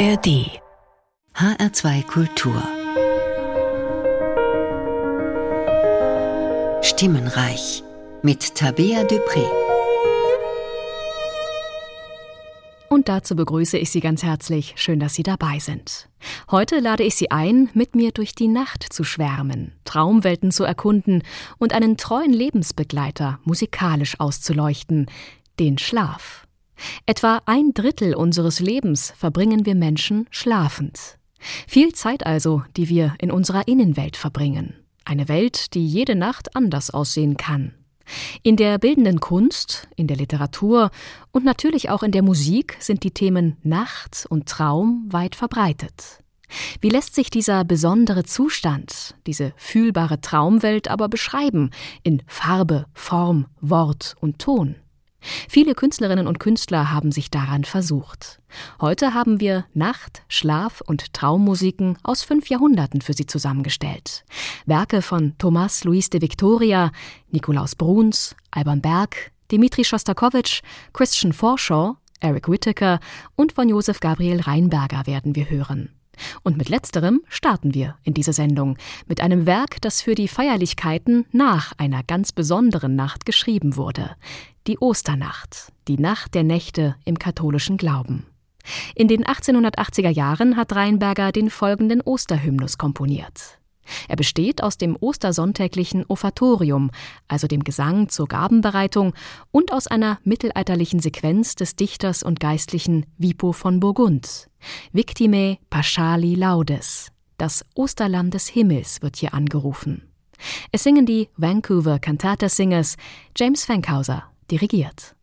ARD HR2 Kultur Stimmenreich mit Tabea Dupré. Und dazu begrüße ich Sie ganz herzlich. Schön, dass Sie dabei sind. Heute lade ich Sie ein, mit mir durch die Nacht zu schwärmen, Traumwelten zu erkunden und einen treuen Lebensbegleiter musikalisch auszuleuchten, den Schlaf. Etwa ein Drittel unseres Lebens verbringen wir Menschen schlafend. Viel Zeit also, die wir in unserer Innenwelt verbringen. Eine Welt, die jede Nacht anders aussehen kann. In der bildenden Kunst, in der Literatur und natürlich auch in der Musik sind die Themen Nacht und Traum weit verbreitet. Wie lässt sich dieser besondere Zustand, diese fühlbare Traumwelt aber beschreiben in Farbe, Form, Wort und Ton? Viele Künstlerinnen und Künstler haben sich daran versucht. Heute haben wir Nacht-, Schlaf- und Traummusiken aus fünf Jahrhunderten für Sie zusammengestellt. Werke von Thomas Luis de Victoria, Nikolaus Bruns, Alban Berg, Dimitri Schostakowitsch, Christian Forshaw, Eric Whittaker und von Josef Gabriel Reinberger werden wir hören. Und mit letzterem starten wir in diese Sendung mit einem Werk, das für die Feierlichkeiten nach einer ganz besonderen Nacht geschrieben wurde. Die Osternacht, die Nacht der Nächte im katholischen Glauben. In den 1880er Jahren hat Reinberger den folgenden Osterhymnus komponiert. Er besteht aus dem ostersonntäglichen Offertorium, also dem Gesang zur Gabenbereitung, und aus einer mittelalterlichen Sequenz des Dichters und Geistlichen Wipo von Burgund. Victime Paschali Laudes. Das Osterlamm des Himmels wird hier angerufen. Es singen die Vancouver Cantata Singers, James Fankhauser dirigiert.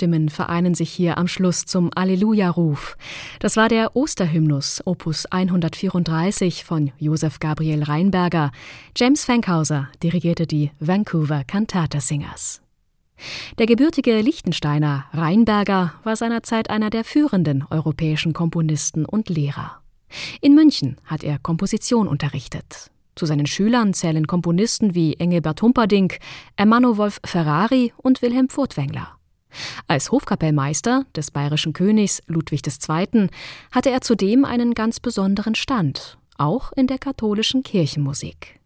Stimmen vereinen sich hier am Schluss zum Alleluja-Ruf. Das war der Osterhymnus, Opus 134 von Josef Gabriel Reinberger. James Fankhauser dirigierte die Vancouver Cantata Singers. Der gebürtige Liechtensteiner Reinberger war seinerzeit einer der führenden europäischen Komponisten und Lehrer. In München hat er Komposition unterrichtet. Zu seinen Schülern zählen Komponisten wie Engelbert Humperdinck, Ermanno Wolf Ferrari und Wilhelm Furtwängler. Als Hofkapellmeister des bayerischen Königs Ludwig II. hatte er zudem einen ganz besonderen Stand, auch in der katholischen Kirchenmusik.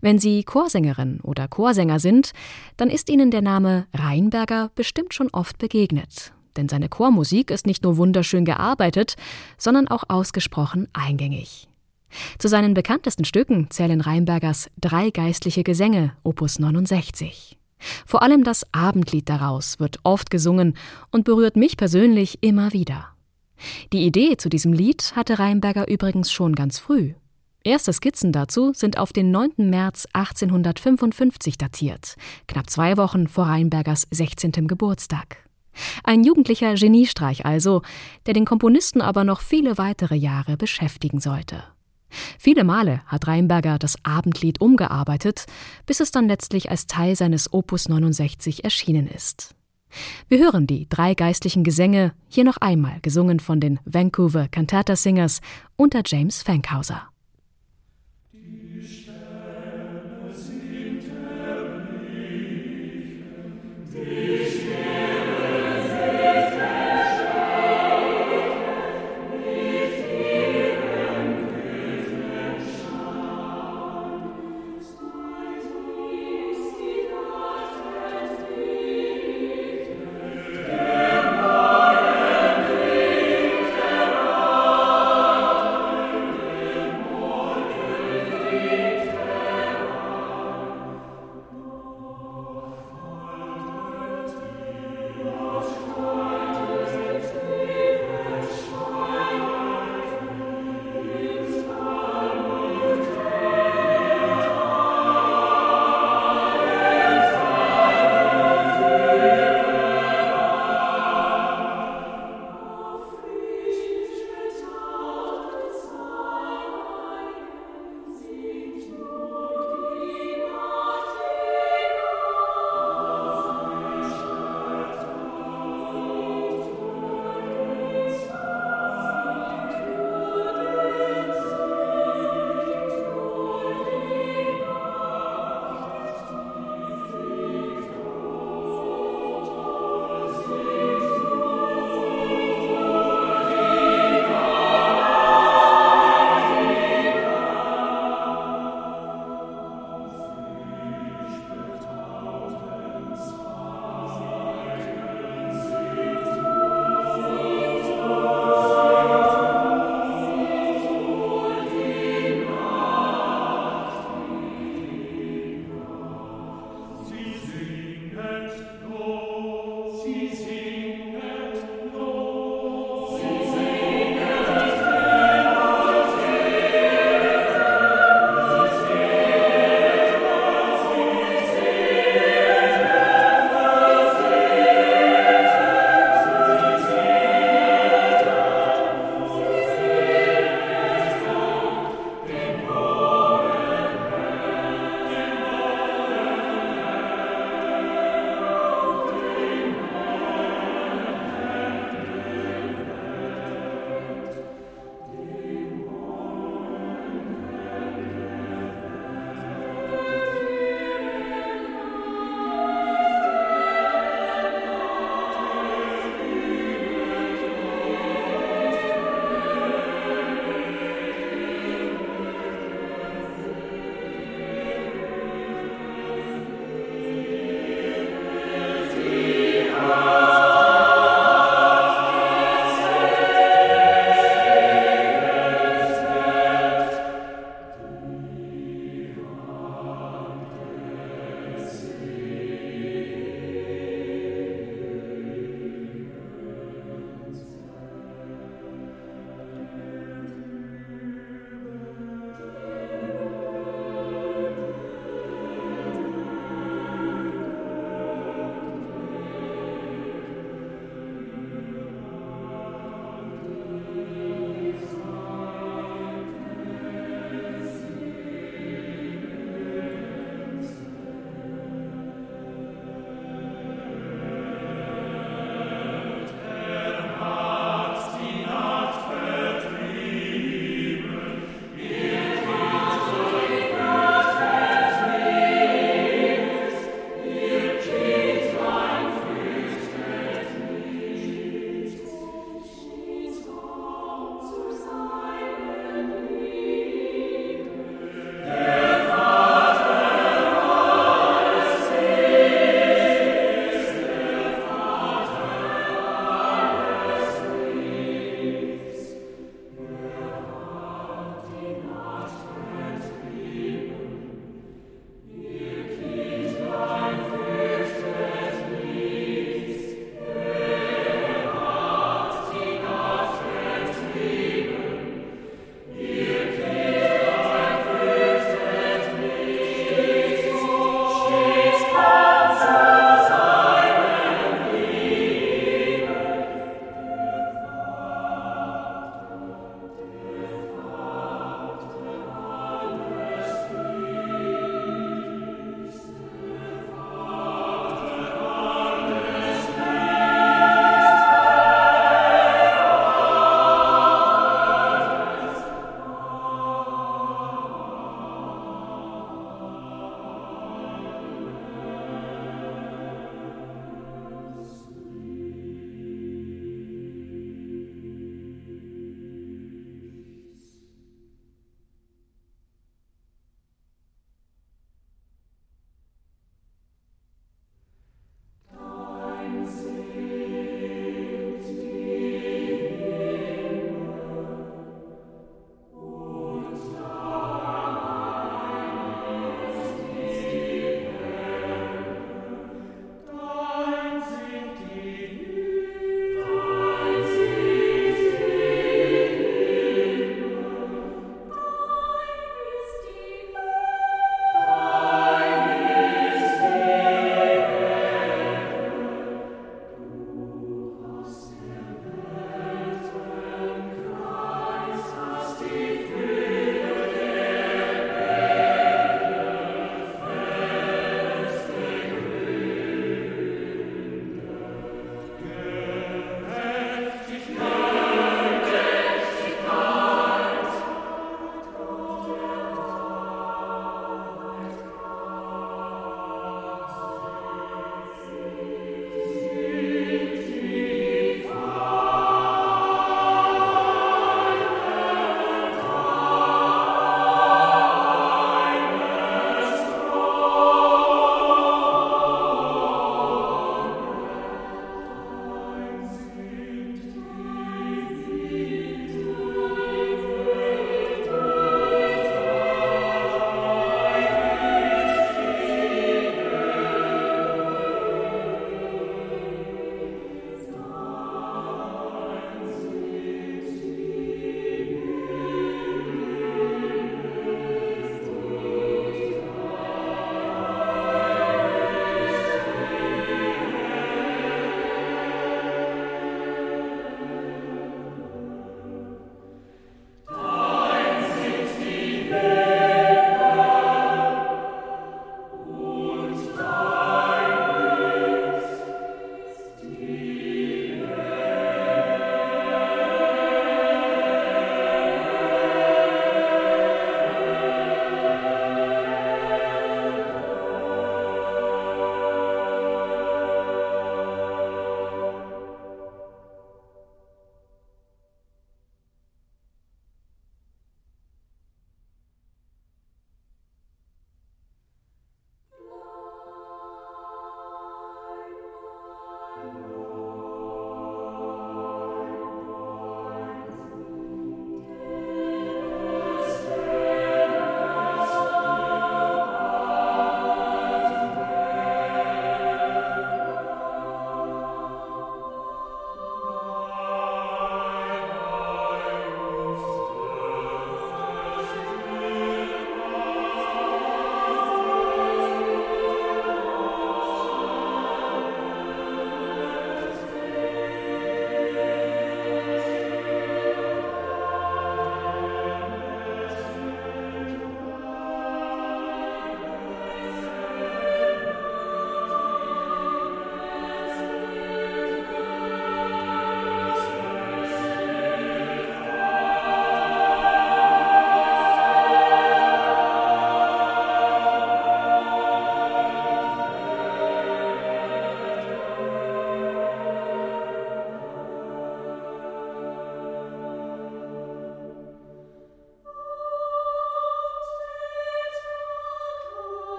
Wenn Sie Chorsängerin oder Chorsänger sind, dann ist Ihnen der Name Rheinberger bestimmt schon oft begegnet. Denn seine Chormusik ist nicht nur wunderschön gearbeitet, sondern auch ausgesprochen eingängig. Zu seinen bekanntesten Stücken zählen Rheinbergers Drei geistliche Gesänge, Opus 69. Vor allem das Abendlied daraus wird oft gesungen und berührt mich persönlich immer wieder. Die Idee zu diesem Lied hatte Rheinberger übrigens schon ganz früh. Erste Skizzen dazu sind auf den 9. März 1855 datiert, knapp zwei Wochen vor Rheinbergers 16. Geburtstag. Ein jugendlicher Geniestreich also, der den Komponisten aber noch viele weitere Jahre beschäftigen sollte. Viele Male hat Reinberger das Abendlied umgearbeitet, bis es dann letztlich als Teil seines Opus 69 erschienen ist. Wir hören die drei geistlichen Gesänge hier noch einmal gesungen von den Vancouver Cantata Singers unter James Fankhauser.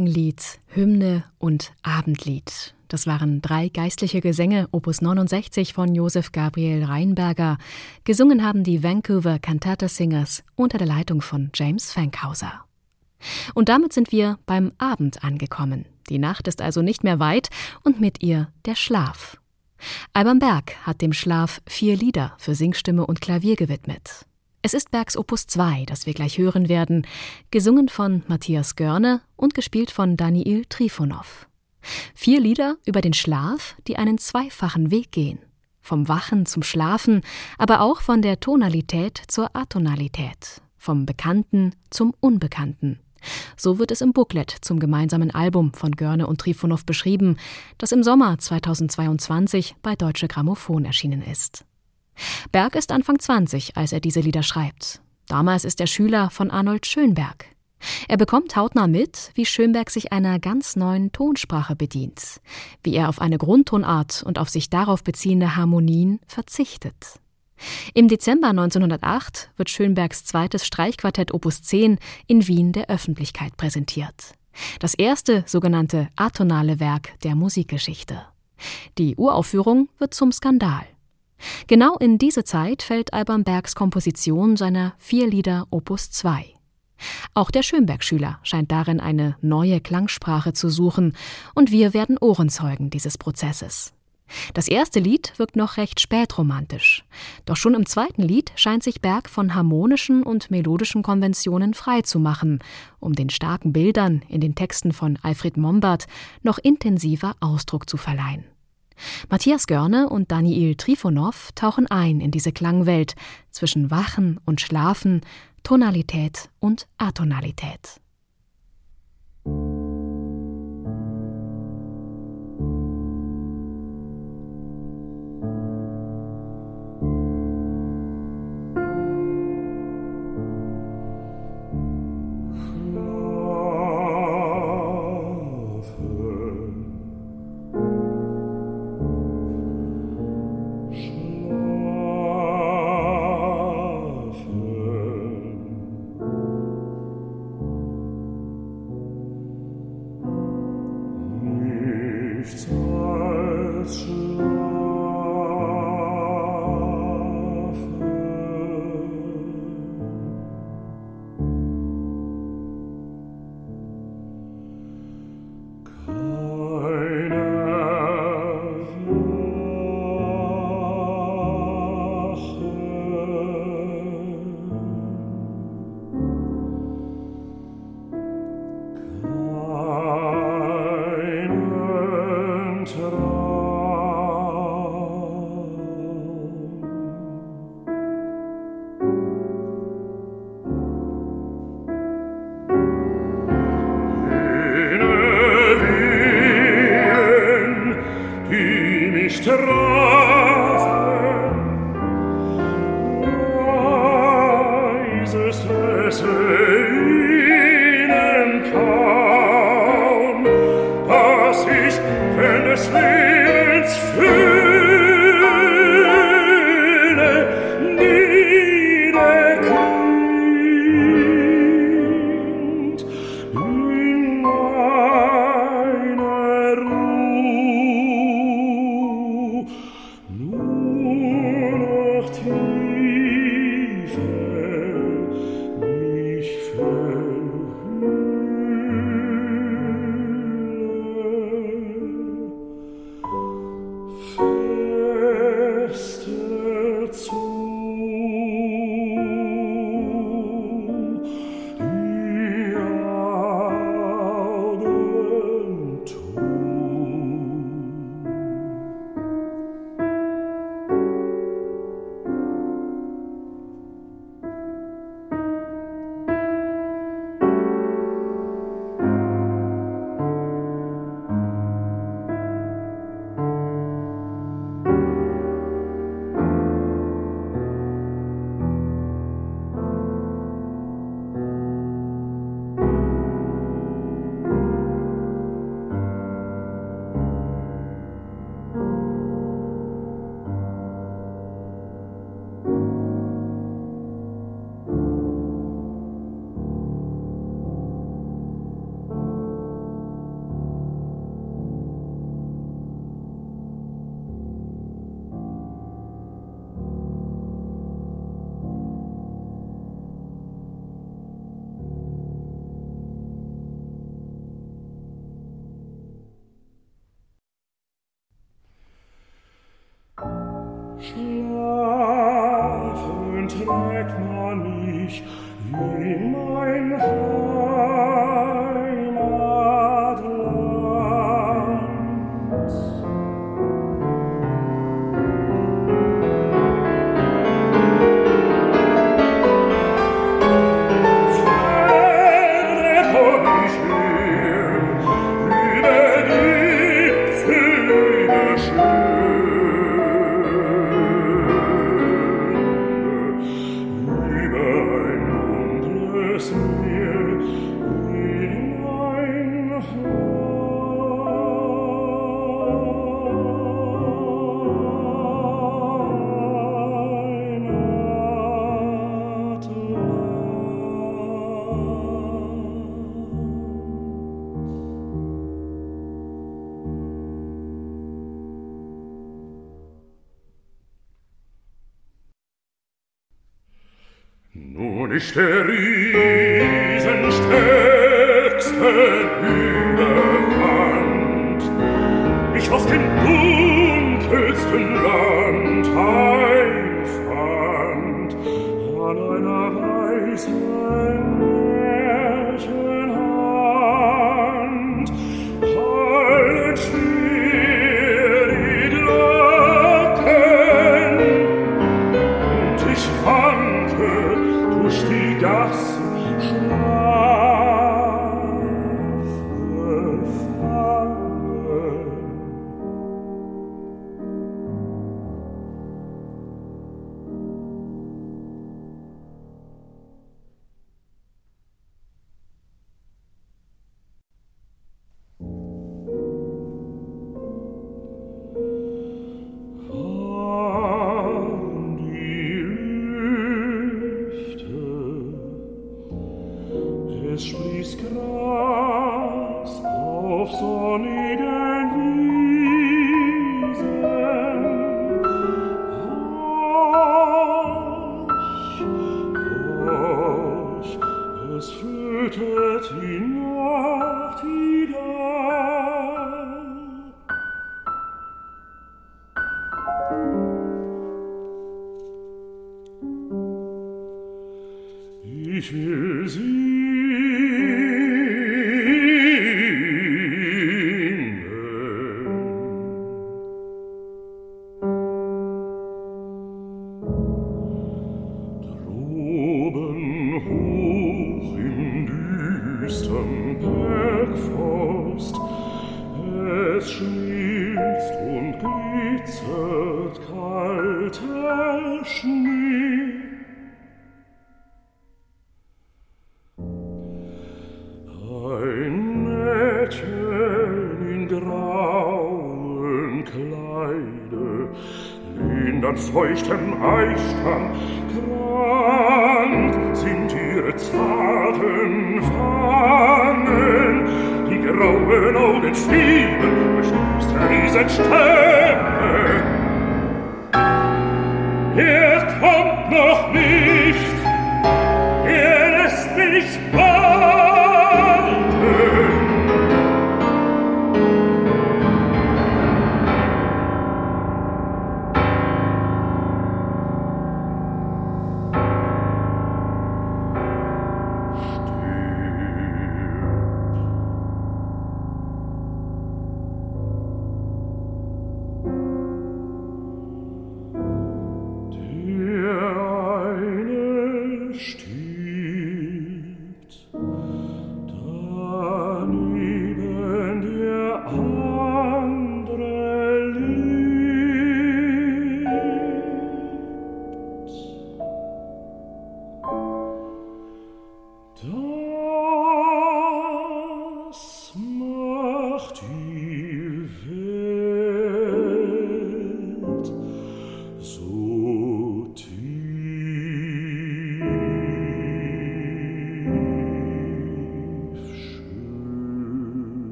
Morgenlied, Hymne und Abendlied. Das waren drei geistliche Gesänge, Opus 69 von Josef Gabriel Reinberger. Gesungen haben die Vancouver Cantata Singers unter der Leitung von James Fankhauser. Und damit sind wir beim Abend angekommen. Die Nacht ist also nicht mehr weit und mit ihr der Schlaf. Alban Berg hat dem Schlaf vier Lieder für Singstimme und Klavier gewidmet. Es ist Bergs Opus 2, das wir gleich hören werden, gesungen von Matthias Görne und gespielt von Daniil Trifonov. Vier Lieder über den Schlaf, die einen zweifachen Weg gehen. Vom Wachen zum Schlafen, aber auch von der Tonalität zur Atonalität, vom Bekannten zum Unbekannten. So wird es im Booklet zum gemeinsamen Album von Görne und Trifonov beschrieben, das im Sommer 2022 bei Deutsche Grammophon erschienen ist. Berg ist Anfang 20, als er diese Lieder schreibt. Damals ist er Schüler von Arnold Schönberg. Er bekommt hautnah mit, wie Schönberg sich einer ganz neuen Tonsprache bedient, wie er auf eine Grundtonart und auf sich darauf beziehende Harmonien verzichtet. Im Dezember 1908 wird Schönbergs zweites Streichquartett Opus 10 in Wien der Öffentlichkeit präsentiert. Das erste sogenannte atonale Werk der Musikgeschichte. Die Uraufführung wird zum Skandal. Genau in diese Zeit fällt Alban Bergs Komposition seiner vier Lieder Opus 2. Auch der Schönberg-Schüler scheint darin eine neue Klangsprache zu suchen, und wir werden Ohrenzeugen dieses Prozesses. Das erste Lied wirkt noch recht spätromantisch. Doch schon im zweiten Lied scheint sich Berg von harmonischen und melodischen Konventionen frei zu machen, um den starken Bildern in den Texten von Alfred Mombert noch intensiver Ausdruck zu verleihen. Matthias Görne und Daniil Trifonov tauchen ein in diese Klangwelt zwischen Wachen und Schlafen, Tonalität und Atonalität.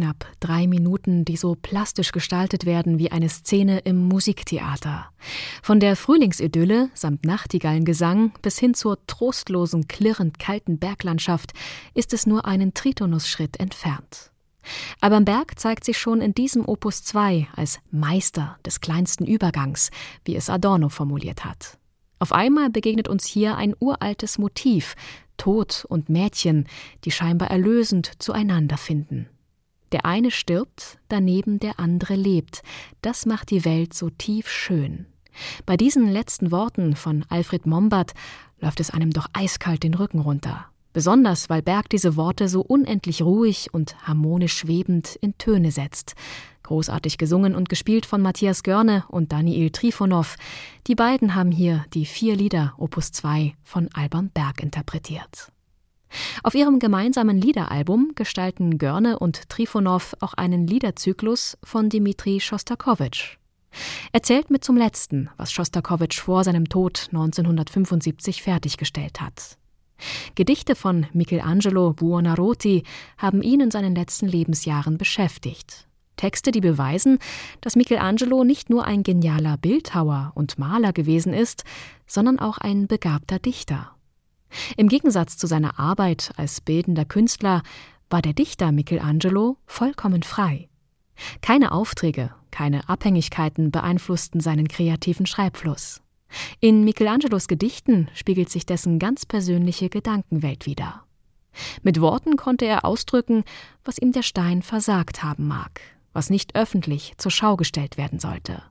Knapp drei Minuten, die so plastisch gestaltet werden wie eine Szene im Musiktheater. Von der Frühlingsidylle samt Nachtigallengesang bis hin zur trostlosen, klirrend kalten Berglandschaft ist es nur einen Tritonusschritt entfernt. Alban zeigt sich schon in diesem Opus 2 als Meister des kleinsten Übergangs, wie es Adorno formuliert hat. Auf einmal begegnet uns hier ein uraltes Motiv, Tod und Mädchen, die scheinbar erlösend zueinander finden. Der eine stirbt, daneben der andere lebt. Das macht die Welt so tief schön. Bei diesen letzten Worten von Alfred Mombert läuft es einem doch eiskalt den Rücken runter. Besonders, weil Berg diese Worte so unendlich ruhig und harmonisch schwebend in Töne setzt. Großartig gesungen und gespielt von Matthias Görne und Daniel Trifonov. Die beiden haben hier die vier Lieder Opus 2 von Alban Berg interpretiert. Auf ihrem gemeinsamen Liederalbum gestalten Görne und Trifonov auch einen Liederzyklus von Dmitri Schostakowitsch. Er zählt mit zum letzten, was Schostakowitsch vor seinem Tod 1975 fertiggestellt hat. Gedichte von Michelangelo Buonarroti haben ihn in seinen letzten Lebensjahren beschäftigt. Texte, die beweisen, dass Michelangelo nicht nur ein genialer Bildhauer und Maler gewesen ist, sondern auch ein begabter Dichter. Im Gegensatz zu seiner Arbeit als bildender Künstler war der Dichter Michelangelo vollkommen frei. Keine Aufträge, keine Abhängigkeiten beeinflussten seinen kreativen Schreibfluss. In Michelangelos Gedichten spiegelt sich dessen ganz persönliche Gedankenwelt wider. Mit Worten konnte er ausdrücken, was ihm der Stein versagt haben mag, was nicht öffentlich zur Schau gestellt werden sollte.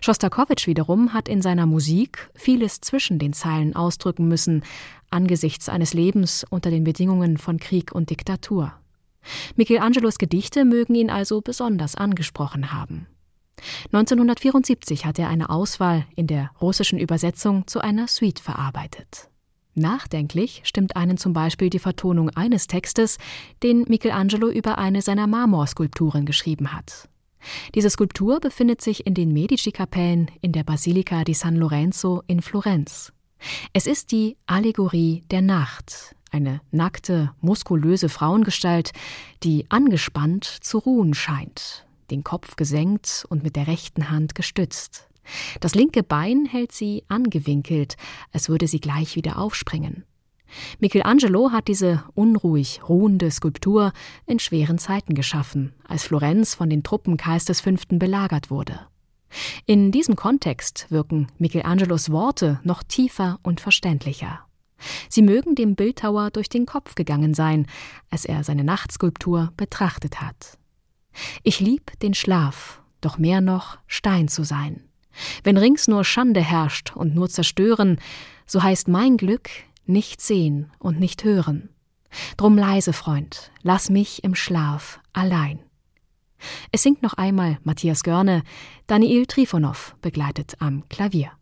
Schostakowitsch wiederum hat in seiner Musik vieles zwischen den Zeilen ausdrücken müssen, angesichts eines Lebens unter den Bedingungen von Krieg und Diktatur. Michelangelos Gedichte mögen ihn also besonders angesprochen haben. 1974 hat er eine Auswahl in der russischen Übersetzung zu einer Suite verarbeitet. Nachdenklich stimmt einen zum Beispiel die Vertonung eines Textes, den Michelangelo über eine seiner Marmorskulpturen geschrieben hat. Diese Skulptur befindet sich in den Medici-Kapellen in der Basilika di San Lorenzo in Florenz. Es ist die Allegorie der Nacht, eine nackte, muskulöse Frauengestalt, die angespannt zu ruhen scheint, den Kopf gesenkt und mit der rechten Hand gestützt. Das linke Bein hält sie angewinkelt, als würde sie gleich wieder aufspringen. Michelangelo hat diese unruhig ruhende Skulptur in schweren Zeiten geschaffen, als Florenz von den Truppen Karls V. belagert wurde. In diesem Kontext wirken Michelangelos Worte noch tiefer und verständlicher. Sie mögen dem Bildhauer durch den Kopf gegangen sein, als er seine Nachtskulptur betrachtet hat. Ich lieb den Schlaf, doch mehr noch Stein zu sein. Wenn rings nur Schande herrscht und nur Zerstören, so heißt mein Glück nicht sehen und nicht hören. Drum leise, Freund, lass mich im Schlaf allein. Es singt noch einmal Matthias Görne, Daniel Trifonov begleitet am Klavier.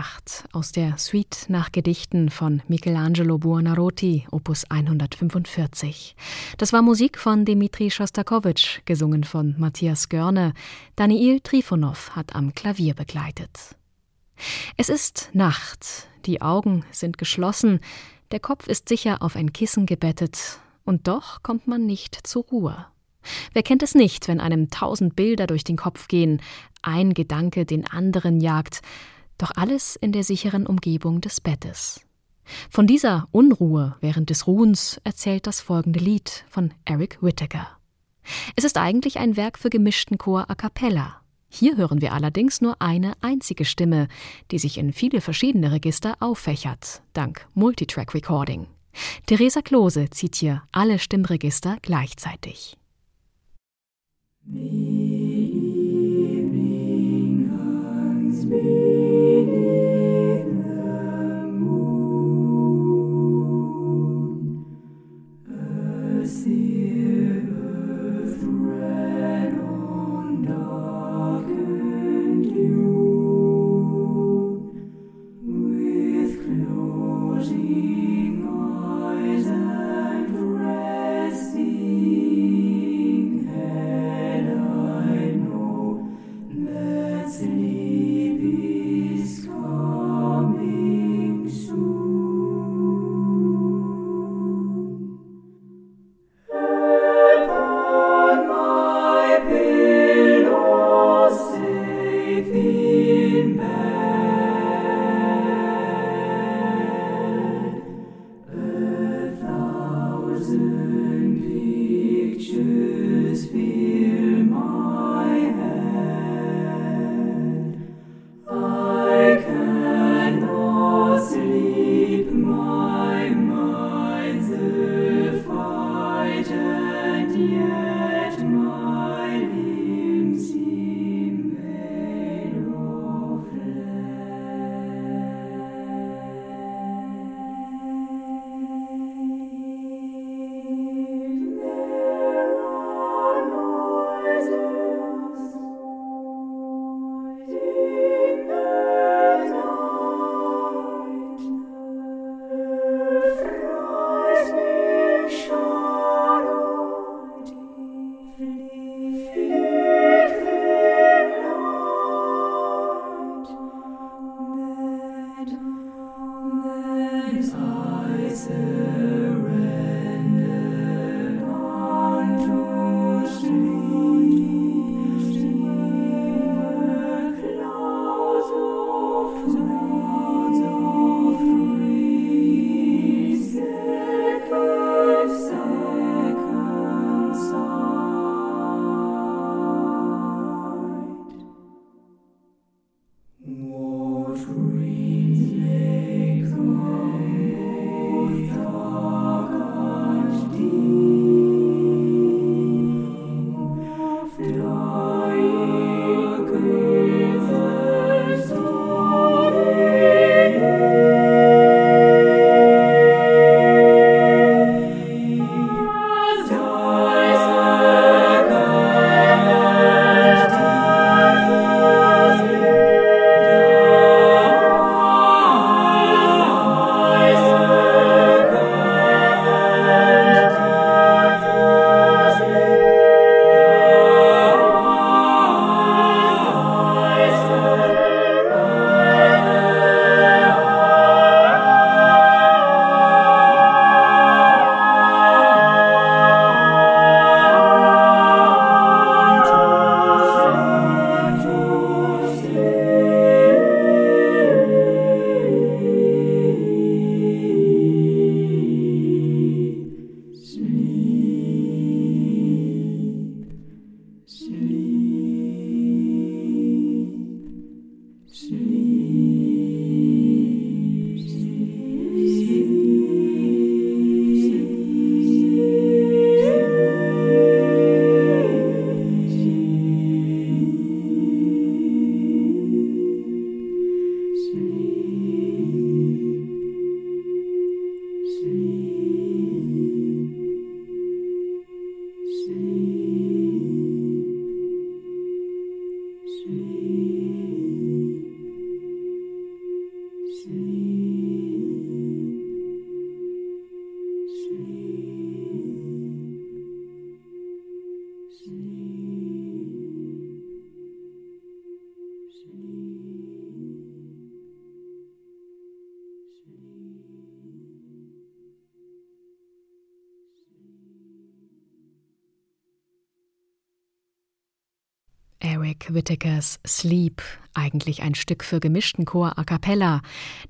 Nacht aus der Suite nach Gedichten von Michelangelo Buonarroti, Opus 145. Das war Musik von Dmitri Schostakowitsch, gesungen von Matthias Görne. Daniil Trifonov hat am Klavier begleitet. Es ist Nacht, die Augen sind geschlossen, der Kopf ist sicher auf ein Kissen gebettet, und doch kommt man nicht zur Ruhe. Wer kennt es nicht, wenn einem tausend Bilder durch den Kopf gehen, ein Gedanke den anderen jagt, doch alles in der sicheren Umgebung des Bettes. Von dieser Unruhe während des Ruhens erzählt das folgende Lied von Eric Whittaker. Es ist eigentlich ein Werk für gemischten Chor a cappella. Hier hören wir allerdings nur eine einzige Stimme, die sich in viele verschiedene Register auffächert, dank Multitrack Recording. Theresa Klose zieht hier alle Stimmregister gleichzeitig. Resting Whittakers Sleep, eigentlich ein Stück für gemischten Chor a cappella.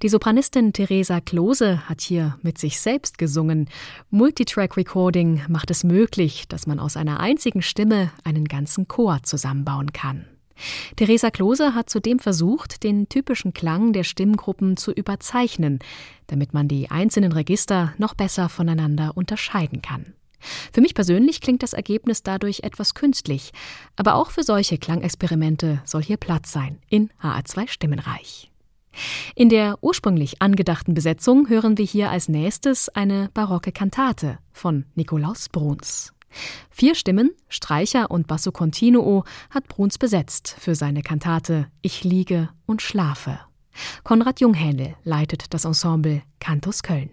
Die Sopranistin Theresa Klose hat hier mit sich selbst gesungen. Multitrack Recording macht es möglich, dass man aus einer einzigen Stimme einen ganzen Chor zusammenbauen kann. Theresa Klose hat zudem versucht, den typischen Klang der Stimmgruppen zu überzeichnen, damit man die einzelnen Register noch besser voneinander unterscheiden kann. Für mich persönlich klingt das Ergebnis dadurch etwas künstlich, aber auch für solche Klangexperimente soll hier Platz sein in HR2 Stimmenreich. In der ursprünglich angedachten Besetzung hören wir hier als nächstes eine barocke Kantate von Nikolaus Bruns. Vier Stimmen, Streicher und Basso Continuo, hat Bruns besetzt für seine Kantate Ich liege und schlafe. Konrad Junghändel leitet das Ensemble Cantus Köln.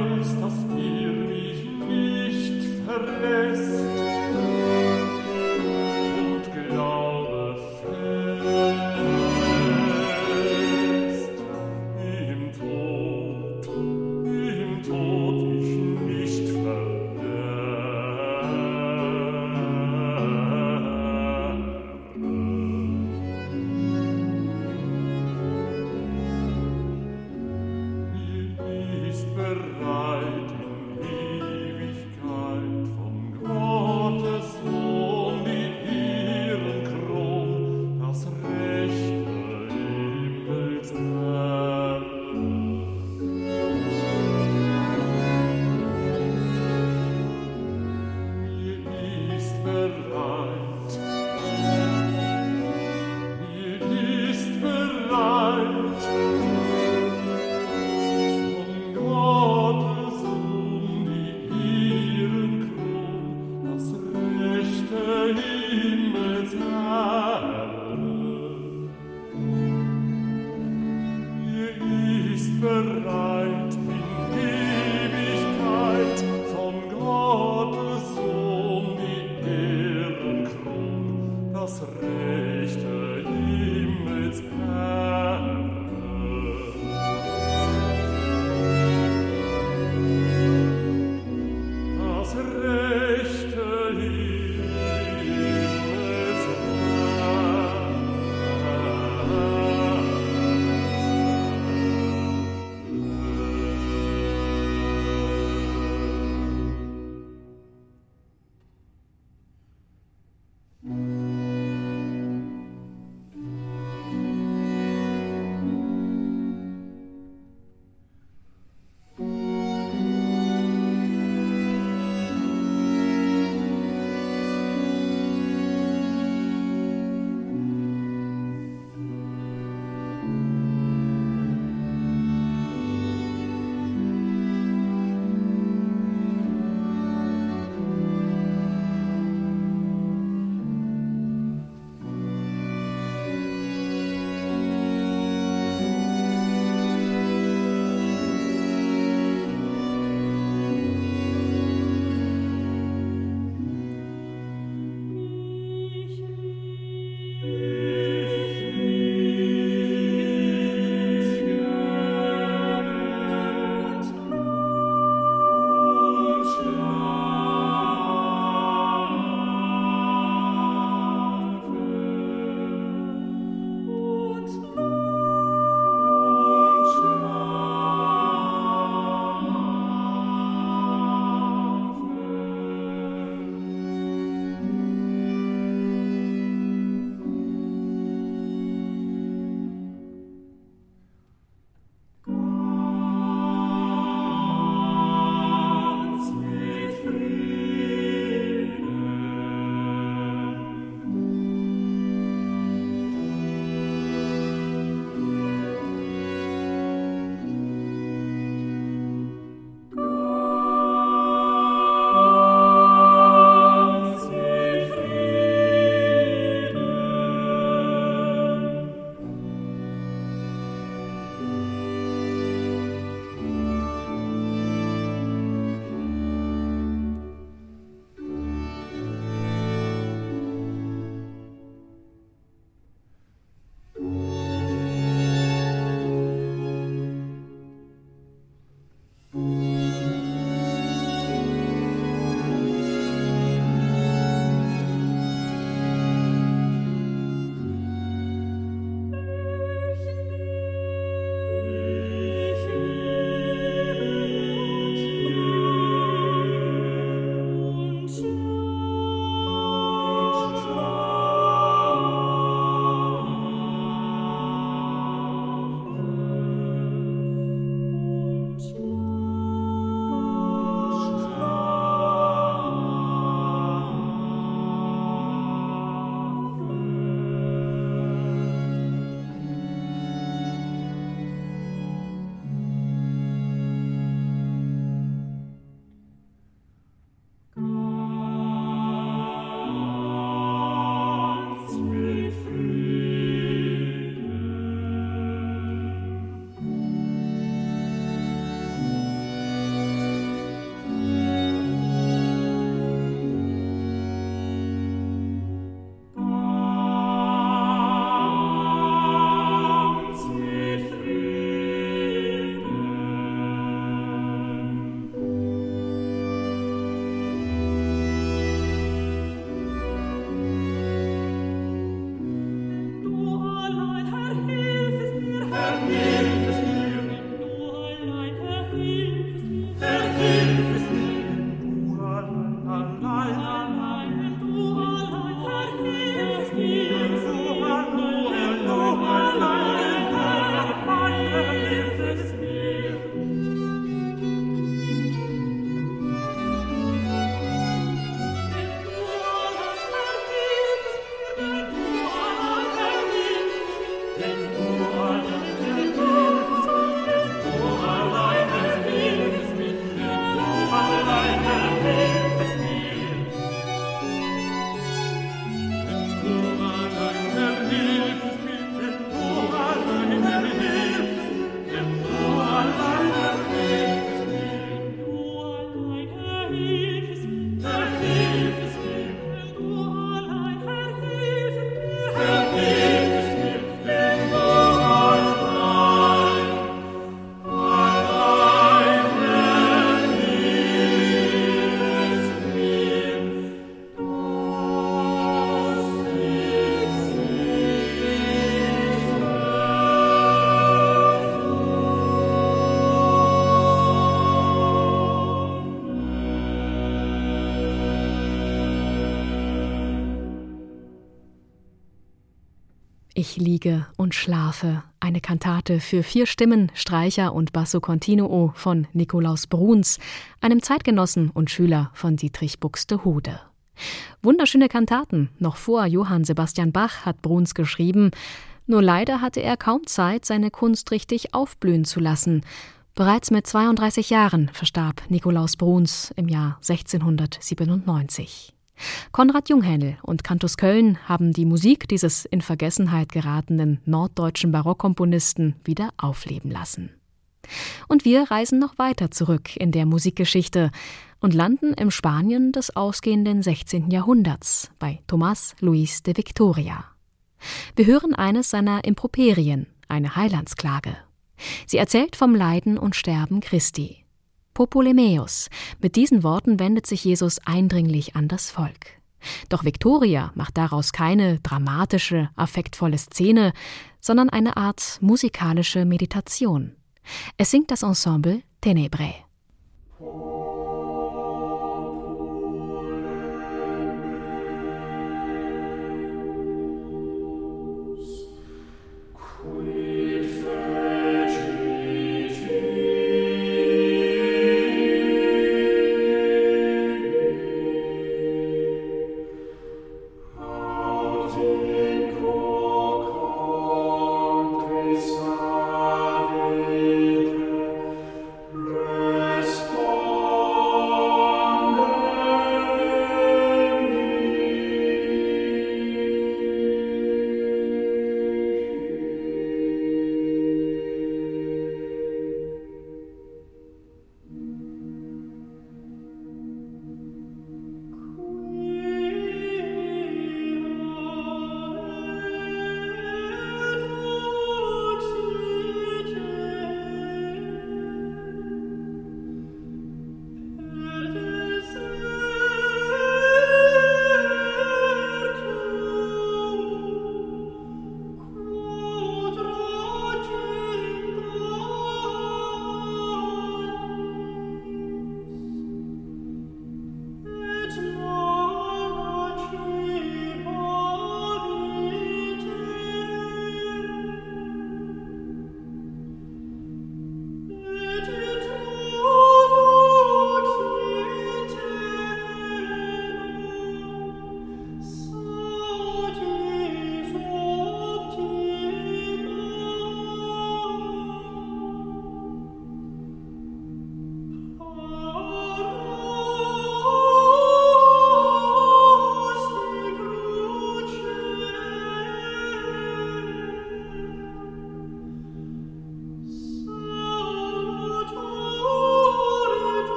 weiß, dass ihr mich nicht verlässt. Liege und schlafe, eine Kantate für vier Stimmen, Streicher und Basso Continuo von Nikolaus Bruns, einem Zeitgenossen und Schüler von Dietrich Buxtehude. Wunderschöne Kantaten, noch vor Johann Sebastian Bach hat Bruns geschrieben, nur leider hatte er kaum Zeit, seine Kunst richtig aufblühen zu lassen. Bereits mit 32 Jahren verstarb Nikolaus Bruns im Jahr 1697. Konrad Junghändel und Cantus Köln haben die Musik dieses in Vergessenheit geratenen norddeutschen Barockkomponisten wieder aufleben lassen. Und wir reisen noch weiter zurück in der Musikgeschichte und landen im Spanien des ausgehenden 16. Jahrhunderts bei Tomás Luis de Victoria. Wir hören eines seiner Improperien, eine Heilandsklage. Sie erzählt vom Leiden und Sterben Christi. Popolemeus. Mit diesen Worten wendet sich Jesus eindringlich an das Volk. Doch Victoria macht daraus keine dramatische, affektvolle Szene, sondern eine Art musikalische Meditation. Es singt das Ensemble Tenebrae.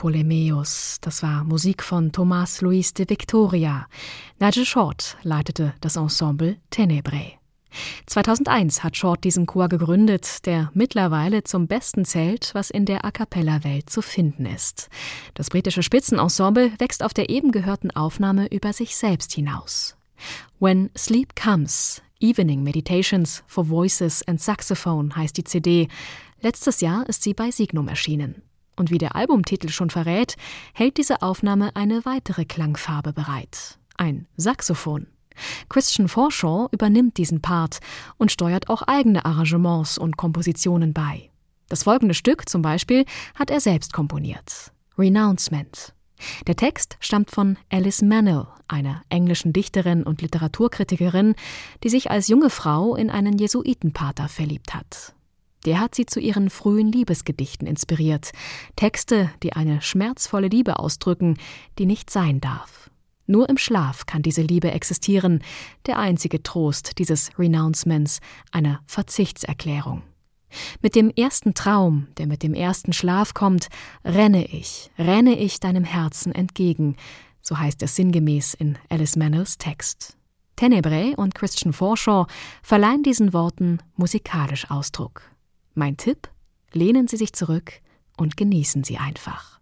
Polemeus. Das war Musik von Thomas Luis de Victoria. Nigel Short leitete das Ensemble Tenebrae. 2001 hat Short diesen Chor gegründet, der mittlerweile zum Besten zählt, was in der A cappella-Welt zu finden ist. Das britische Spitzenensemble wächst auf der eben gehörten Aufnahme über sich selbst hinaus. When Sleep Comes, Evening Meditations for Voices and Saxophone heißt die CD. Letztes Jahr ist sie bei Signum erschienen. Und wie der Albumtitel schon verrät, hält diese Aufnahme eine weitere Klangfarbe bereit. Ein Saxophon. Christian Forshaw übernimmt diesen Part und steuert auch eigene Arrangements und Kompositionen bei. Das folgende Stück zum Beispiel hat er selbst komponiert. Renouncement. Der Text stammt von Alice Manel, einer englischen Dichterin und Literaturkritikerin, die sich als junge Frau in einen Jesuitenpater verliebt hat. Der hat sie zu ihren frühen Liebesgedichten inspiriert. Texte, die eine schmerzvolle Liebe ausdrücken, die nicht sein darf. Nur im Schlaf kann diese Liebe existieren, der einzige Trost dieses Renouncements, einer Verzichtserklärung. Mit dem ersten Traum, der mit dem ersten Schlaf kommt, renne ich, renne ich deinem Herzen entgegen, so heißt es sinngemäß in Alice Manels Text. Tenebrae und Christian Forshaw verleihen diesen Worten musikalisch Ausdruck. Mein Tipp? Lehnen Sie sich zurück und genießen Sie einfach.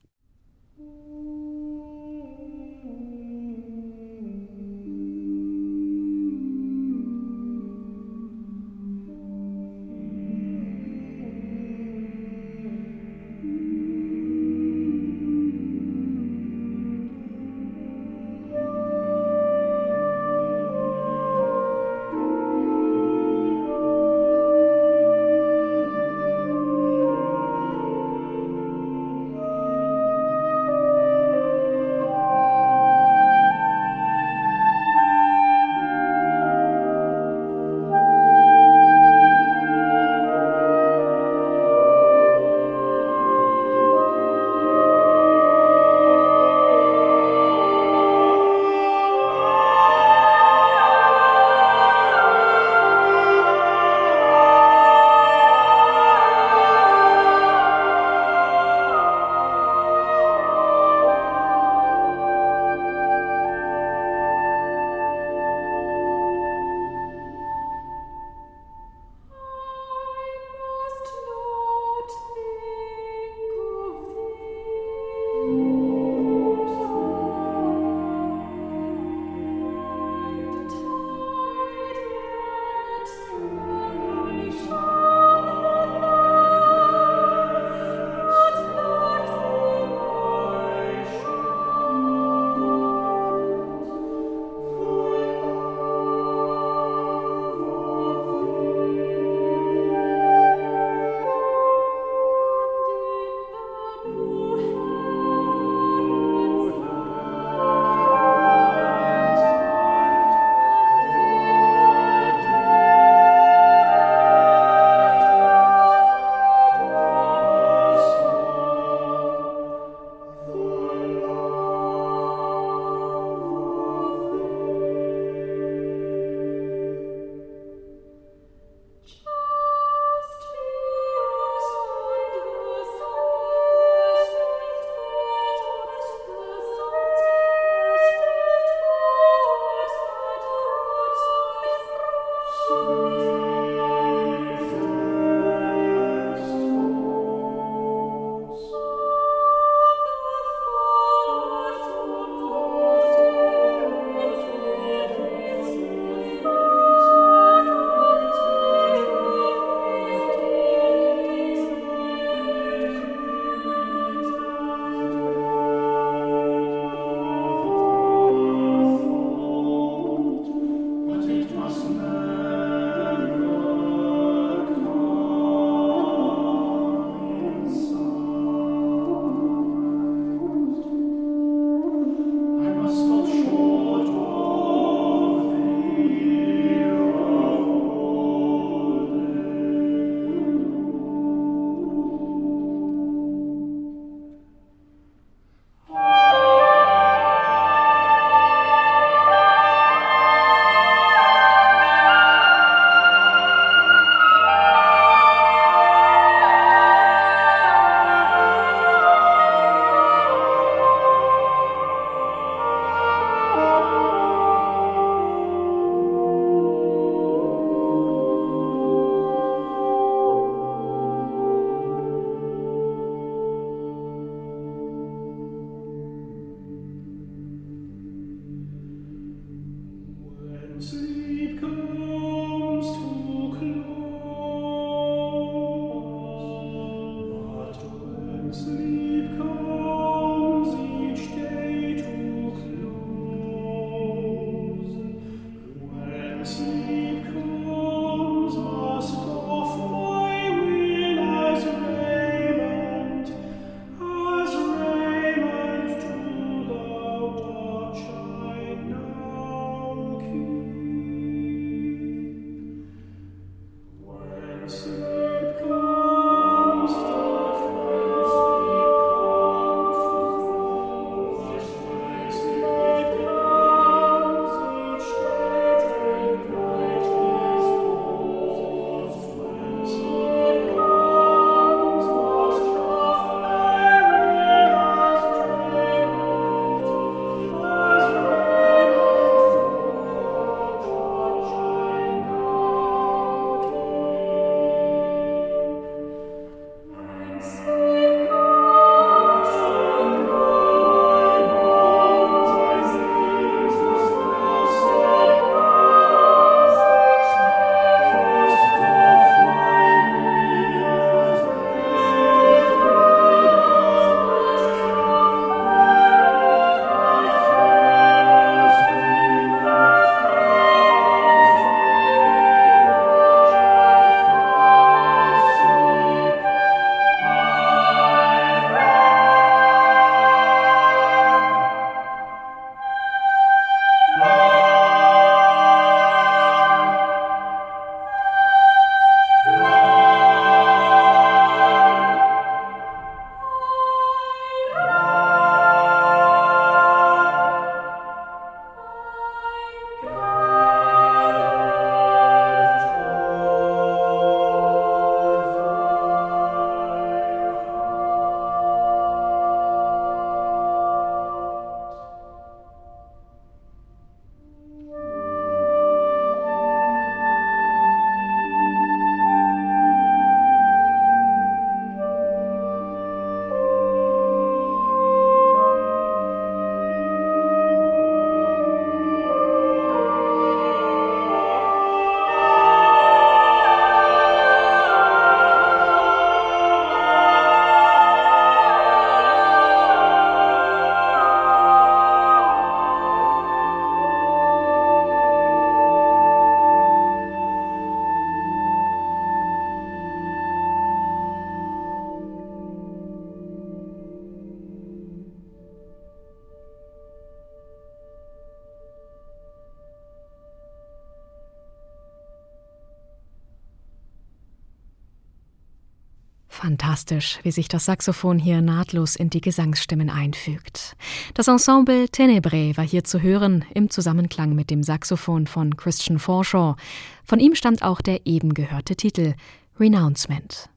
Fantastisch, wie sich das Saxophon hier nahtlos in die Gesangsstimmen einfügt. Das Ensemble Tenebrae war hier zu hören im Zusammenklang mit dem Saxophon von Christian Forshaw. Von ihm stammt auch der eben gehörte Titel Renouncement.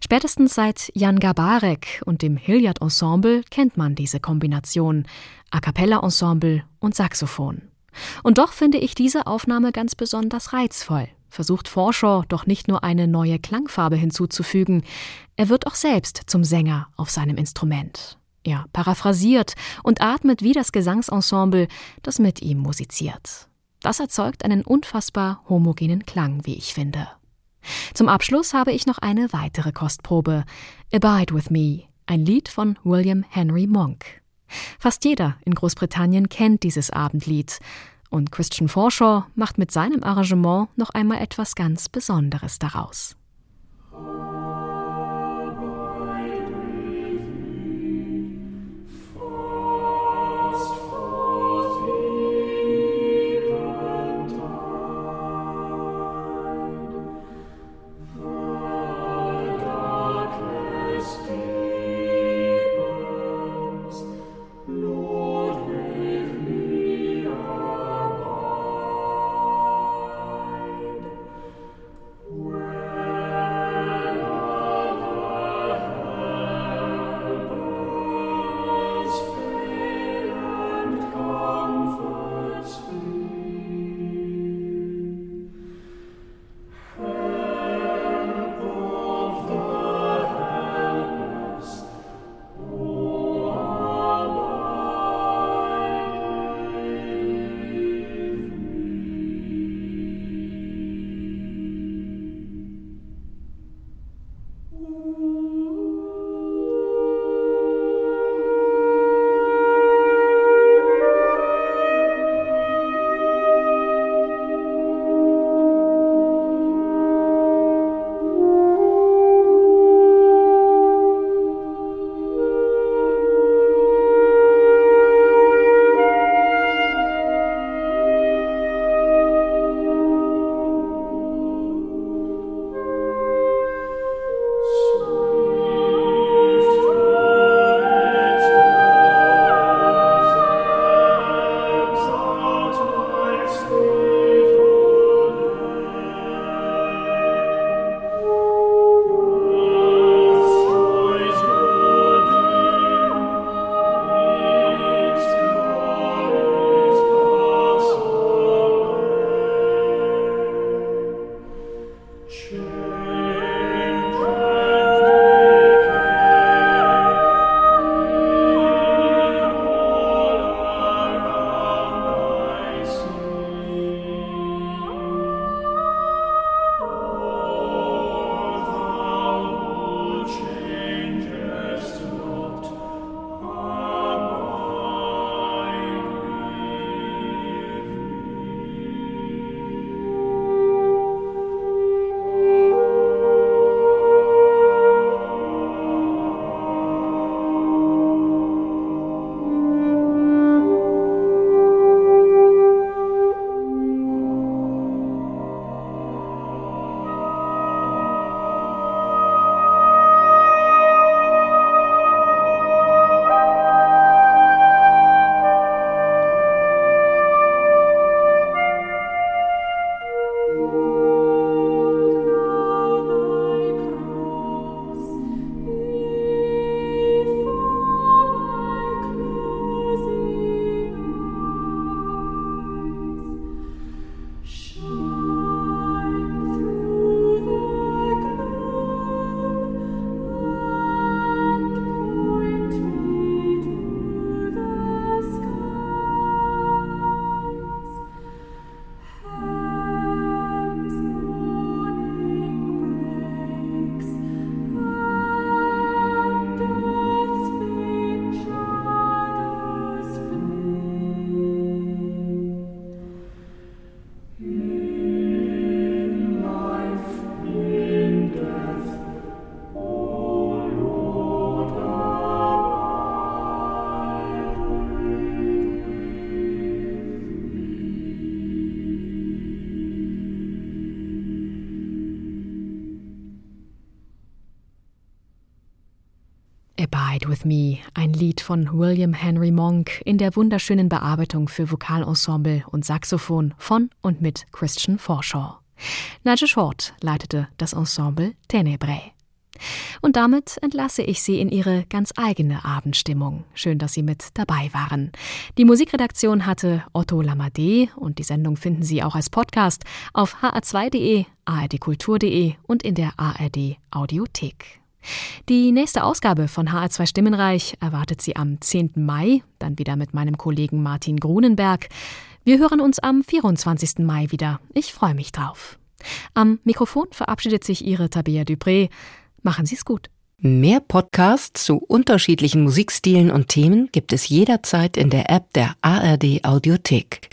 Spätestens seit Jan Gabarek und dem Hilliard Ensemble kennt man diese Kombination A cappella Ensemble und Saxophon. Und doch finde ich diese Aufnahme ganz besonders reizvoll. Versucht Forshaw doch nicht nur eine neue Klangfarbe hinzuzufügen, er wird auch selbst zum Sänger auf seinem Instrument. Er paraphrasiert und atmet wie das Gesangsensemble, das mit ihm musiziert. Das erzeugt einen unfassbar homogenen Klang, wie ich finde. Zum Abschluss habe ich noch eine weitere Kostprobe. Abide with Me, ein Lied von William Henry Monk. Fast jeder in Großbritannien kennt dieses Abendlied. Und Christian Forshaw macht mit seinem Arrangement noch einmal etwas ganz Besonderes daraus. With Me, ein Lied von William Henry Monk in der wunderschönen Bearbeitung für Vokalensemble und Saxophon von und mit Christian Forshaw. Nigel Short leitete das Ensemble Tenebrae. Und damit entlasse ich Sie in Ihre ganz eigene Abendstimmung. Schön, dass Sie mit dabei waren. Die Musikredaktion hatte Otto Lamadé und die Sendung finden Sie auch als Podcast auf hr2.de, ardkultur.de und in der ARD Audiothek. Die nächste Ausgabe von HR2 Stimmenreich erwartet Sie am 10. Mai, dann wieder mit meinem Kollegen Martin Grunenberg. Wir hören uns am 24. Mai wieder. Ich freue mich drauf. Am Mikrofon verabschiedet sich Ihre Tabea Dupré. Machen Sie es gut. Mehr Podcasts zu unterschiedlichen Musikstilen und Themen gibt es jederzeit in der App der ARD Audiothek.